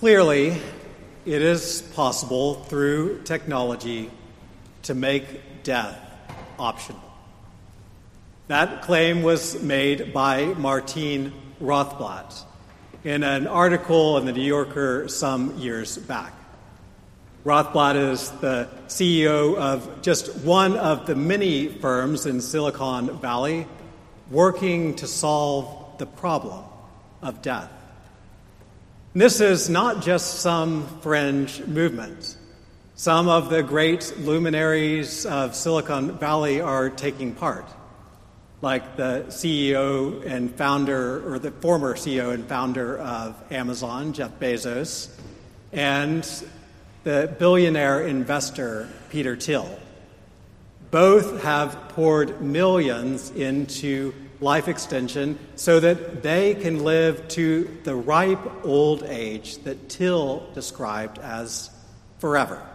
Clearly, it is possible through technology to make death optional. That claim was made by Martine Rothblatt in an article in the New Yorker some years back. Rothblatt is the CEO of just one of the many firms in Silicon Valley working to solve the problem of death. This is not just some fringe movement. Some of the great luminaries of Silicon Valley are taking part, like the CEO and founder, or the former CEO and founder of Amazon, Jeff Bezos, and the billionaire investor, Peter Thiel. Both have poured millions into life extension so that they can live to the ripe old age that Thiel described as forever.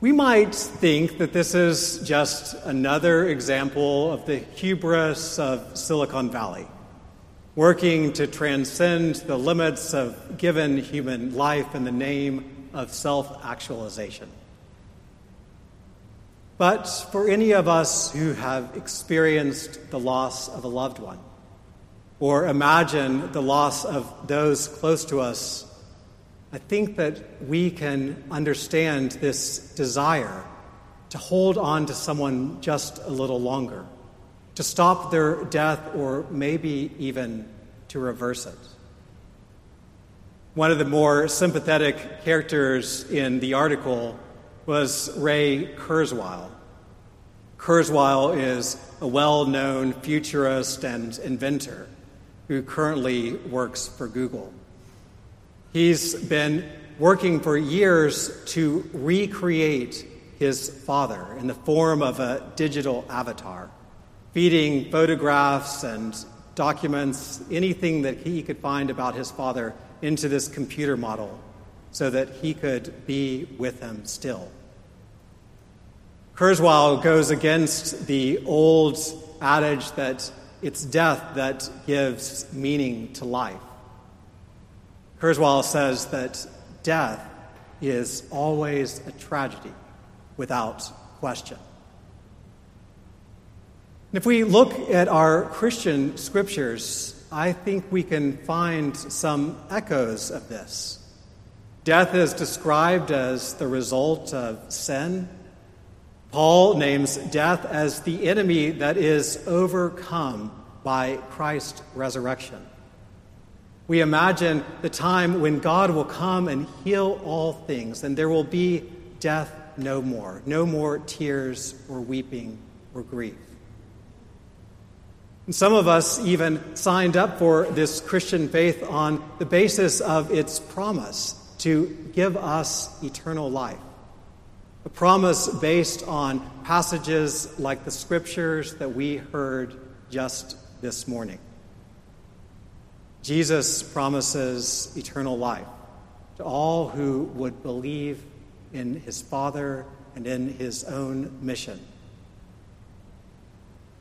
We might think that this is just another example of the hubris of Silicon Valley, working to transcend the limits of given human life in the name of self actualization. But for any of us who have experienced the loss of a loved one, or imagine the loss of those close to us, I think that we can understand this desire to hold on to someone just a little longer, to stop their death, or maybe even to reverse it. One of the more sympathetic characters in the article was Ray Kurzweil. Kurzweil is a well known futurist and inventor who currently works for Google. He's been working for years to recreate his father in the form of a digital avatar, feeding photographs and documents, anything that he could find about his father into this computer model so that he could be with them still. Kurzweil goes against the old adage that it's death that gives meaning to life. Kurzweil says that death is always a tragedy without question. If we look at our Christian scriptures, I think we can find some echoes of this. Death is described as the result of sin. Paul names death as the enemy that is overcome by Christ's resurrection. We imagine the time when God will come and heal all things, and there will be death no more, no more tears or weeping or grief. And some of us even signed up for this Christian faith on the basis of its promise to give us eternal life. A promise based on passages like the scriptures that we heard just this morning. Jesus promises eternal life to all who would believe in his Father and in his own mission.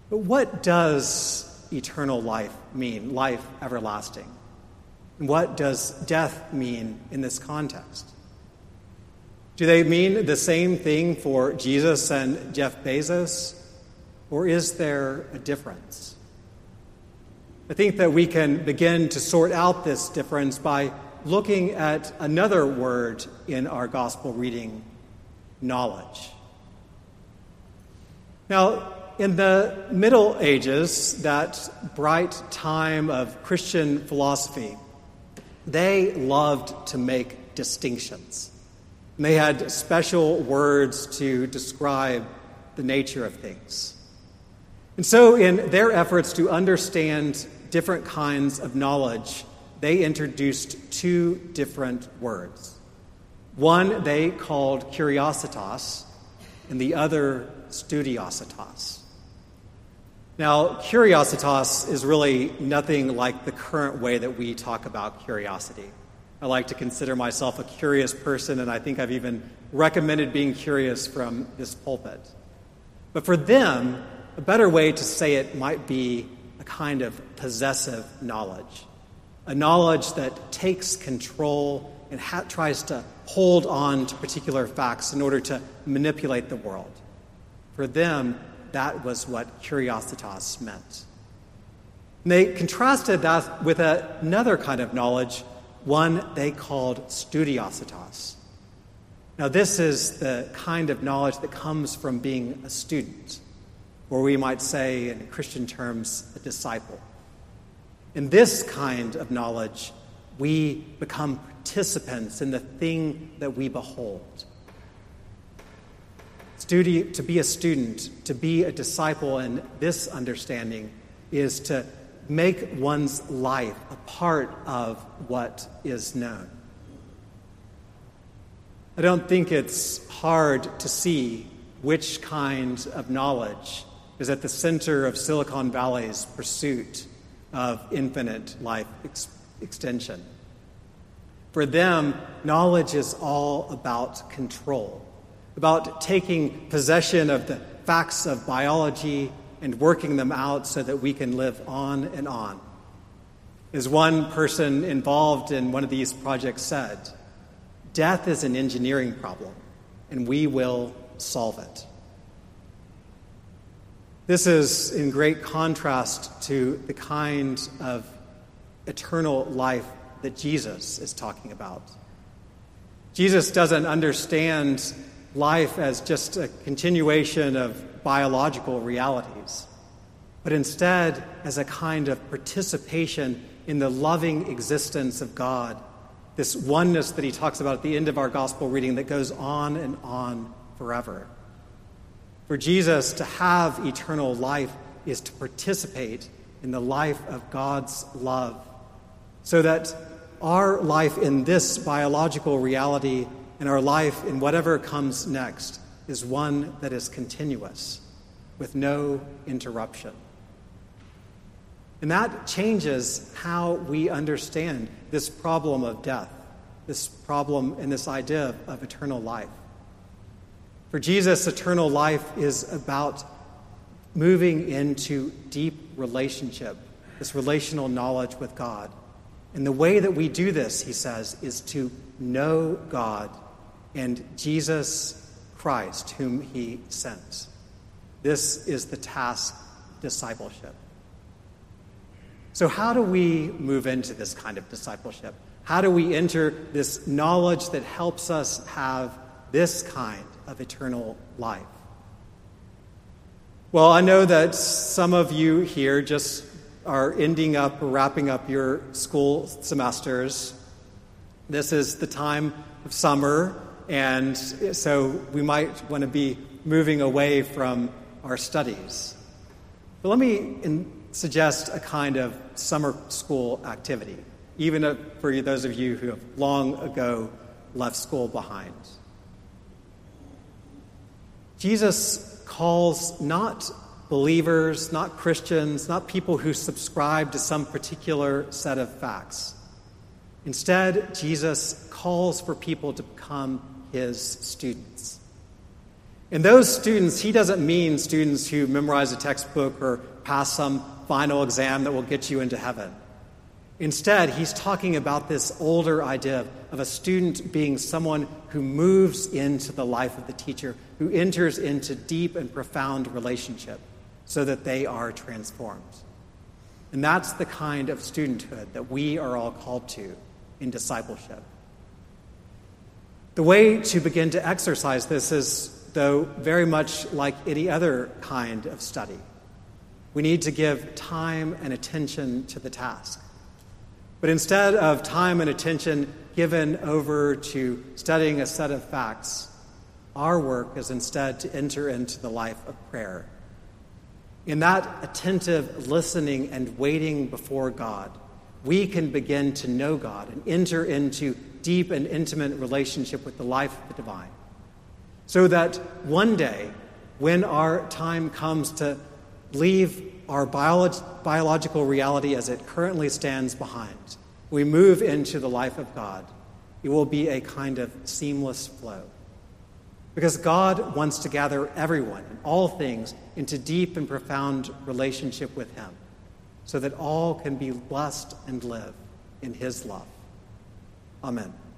But what does eternal life mean, life everlasting? What does death mean in this context? Do they mean the same thing for Jesus and Jeff Bezos? Or is there a difference? I think that we can begin to sort out this difference by looking at another word in our gospel reading knowledge. Now, in the Middle Ages, that bright time of Christian philosophy, they loved to make distinctions. And they had special words to describe the nature of things. And so, in their efforts to understand different kinds of knowledge, they introduced two different words. One they called curiositas, and the other studiositas. Now, curiositas is really nothing like the current way that we talk about curiosity. I like to consider myself a curious person, and I think I've even recommended being curious from this pulpit. But for them, a better way to say it might be a kind of possessive knowledge, a knowledge that takes control and ha- tries to hold on to particular facts in order to manipulate the world. For them, that was what curiositas meant. And they contrasted that with another kind of knowledge, one they called studiositas. Now, this is the kind of knowledge that comes from being a student, or we might say, in Christian terms, a disciple. In this kind of knowledge, we become participants in the thing that we behold. Studi- to be a student, to be a disciple in this understanding, is to make one's life a part of what is known. I don't think it's hard to see which kind of knowledge is at the center of Silicon Valley's pursuit of infinite life ex- extension. For them, knowledge is all about control, about taking possession of the facts of biology and working them out so that we can live on and on. As one person involved in one of these projects said, death is an engineering problem, and we will solve it. This is in great contrast to the kind of eternal life that Jesus is talking about. Jesus doesn't understand life as just a continuation of biological realities, but instead as a kind of participation in the loving existence of God, this oneness that he talks about at the end of our gospel reading that goes on and on forever. For Jesus to have eternal life is to participate in the life of God's love, so that our life in this biological reality and our life in whatever comes next is one that is continuous, with no interruption. And that changes how we understand this problem of death, this problem and this idea of, eternal life. For Jesus, eternal life is about moving into deep relationship, this relational knowledge with God. And the way that we do this, he says, is to know God and Jesus Christ, whom he sent. This is the task discipleship. So, how do we move into this kind of discipleship? How do we enter this knowledge that helps us have this kind of eternal life? Well, I know that some of you here just are ending up wrapping up your school semesters. This is the time of summer, and so we might want to be moving away from our studies. But let me suggest a kind of summer school activity, even for those of you who have long ago left school behind. Jesus calls not believers, not Christians, not people who subscribe to some particular set of facts. Instead, Jesus calls for people to become his students. And those students, he doesn't mean students who memorize a textbook or pass some final exam that will get you into heaven. Instead, he's talking about this older idea of a student being someone who moves into the life of the teacher, who enters into deep and profound relationship so that they are transformed. And that's the kind of studenthood that we are all called to in discipleship. The way to begin to exercise this is, though, very much like any other kind of study. We need to give time and attention to the task. But instead of time and attention given over to studying a set of facts, our work is instead to enter into the life of prayer. In that attentive listening and waiting before God, we can begin to know God and enter into deep and intimate relationship with the life of the divine. So that one day, when our time comes to leave our biolog- biological reality as it currently stands behind, we move into the life of God, it will be a kind of seamless flow. Because God wants to gather everyone and all things into deep and profound relationship with Him so that all can be blessed and live in his love. Amen.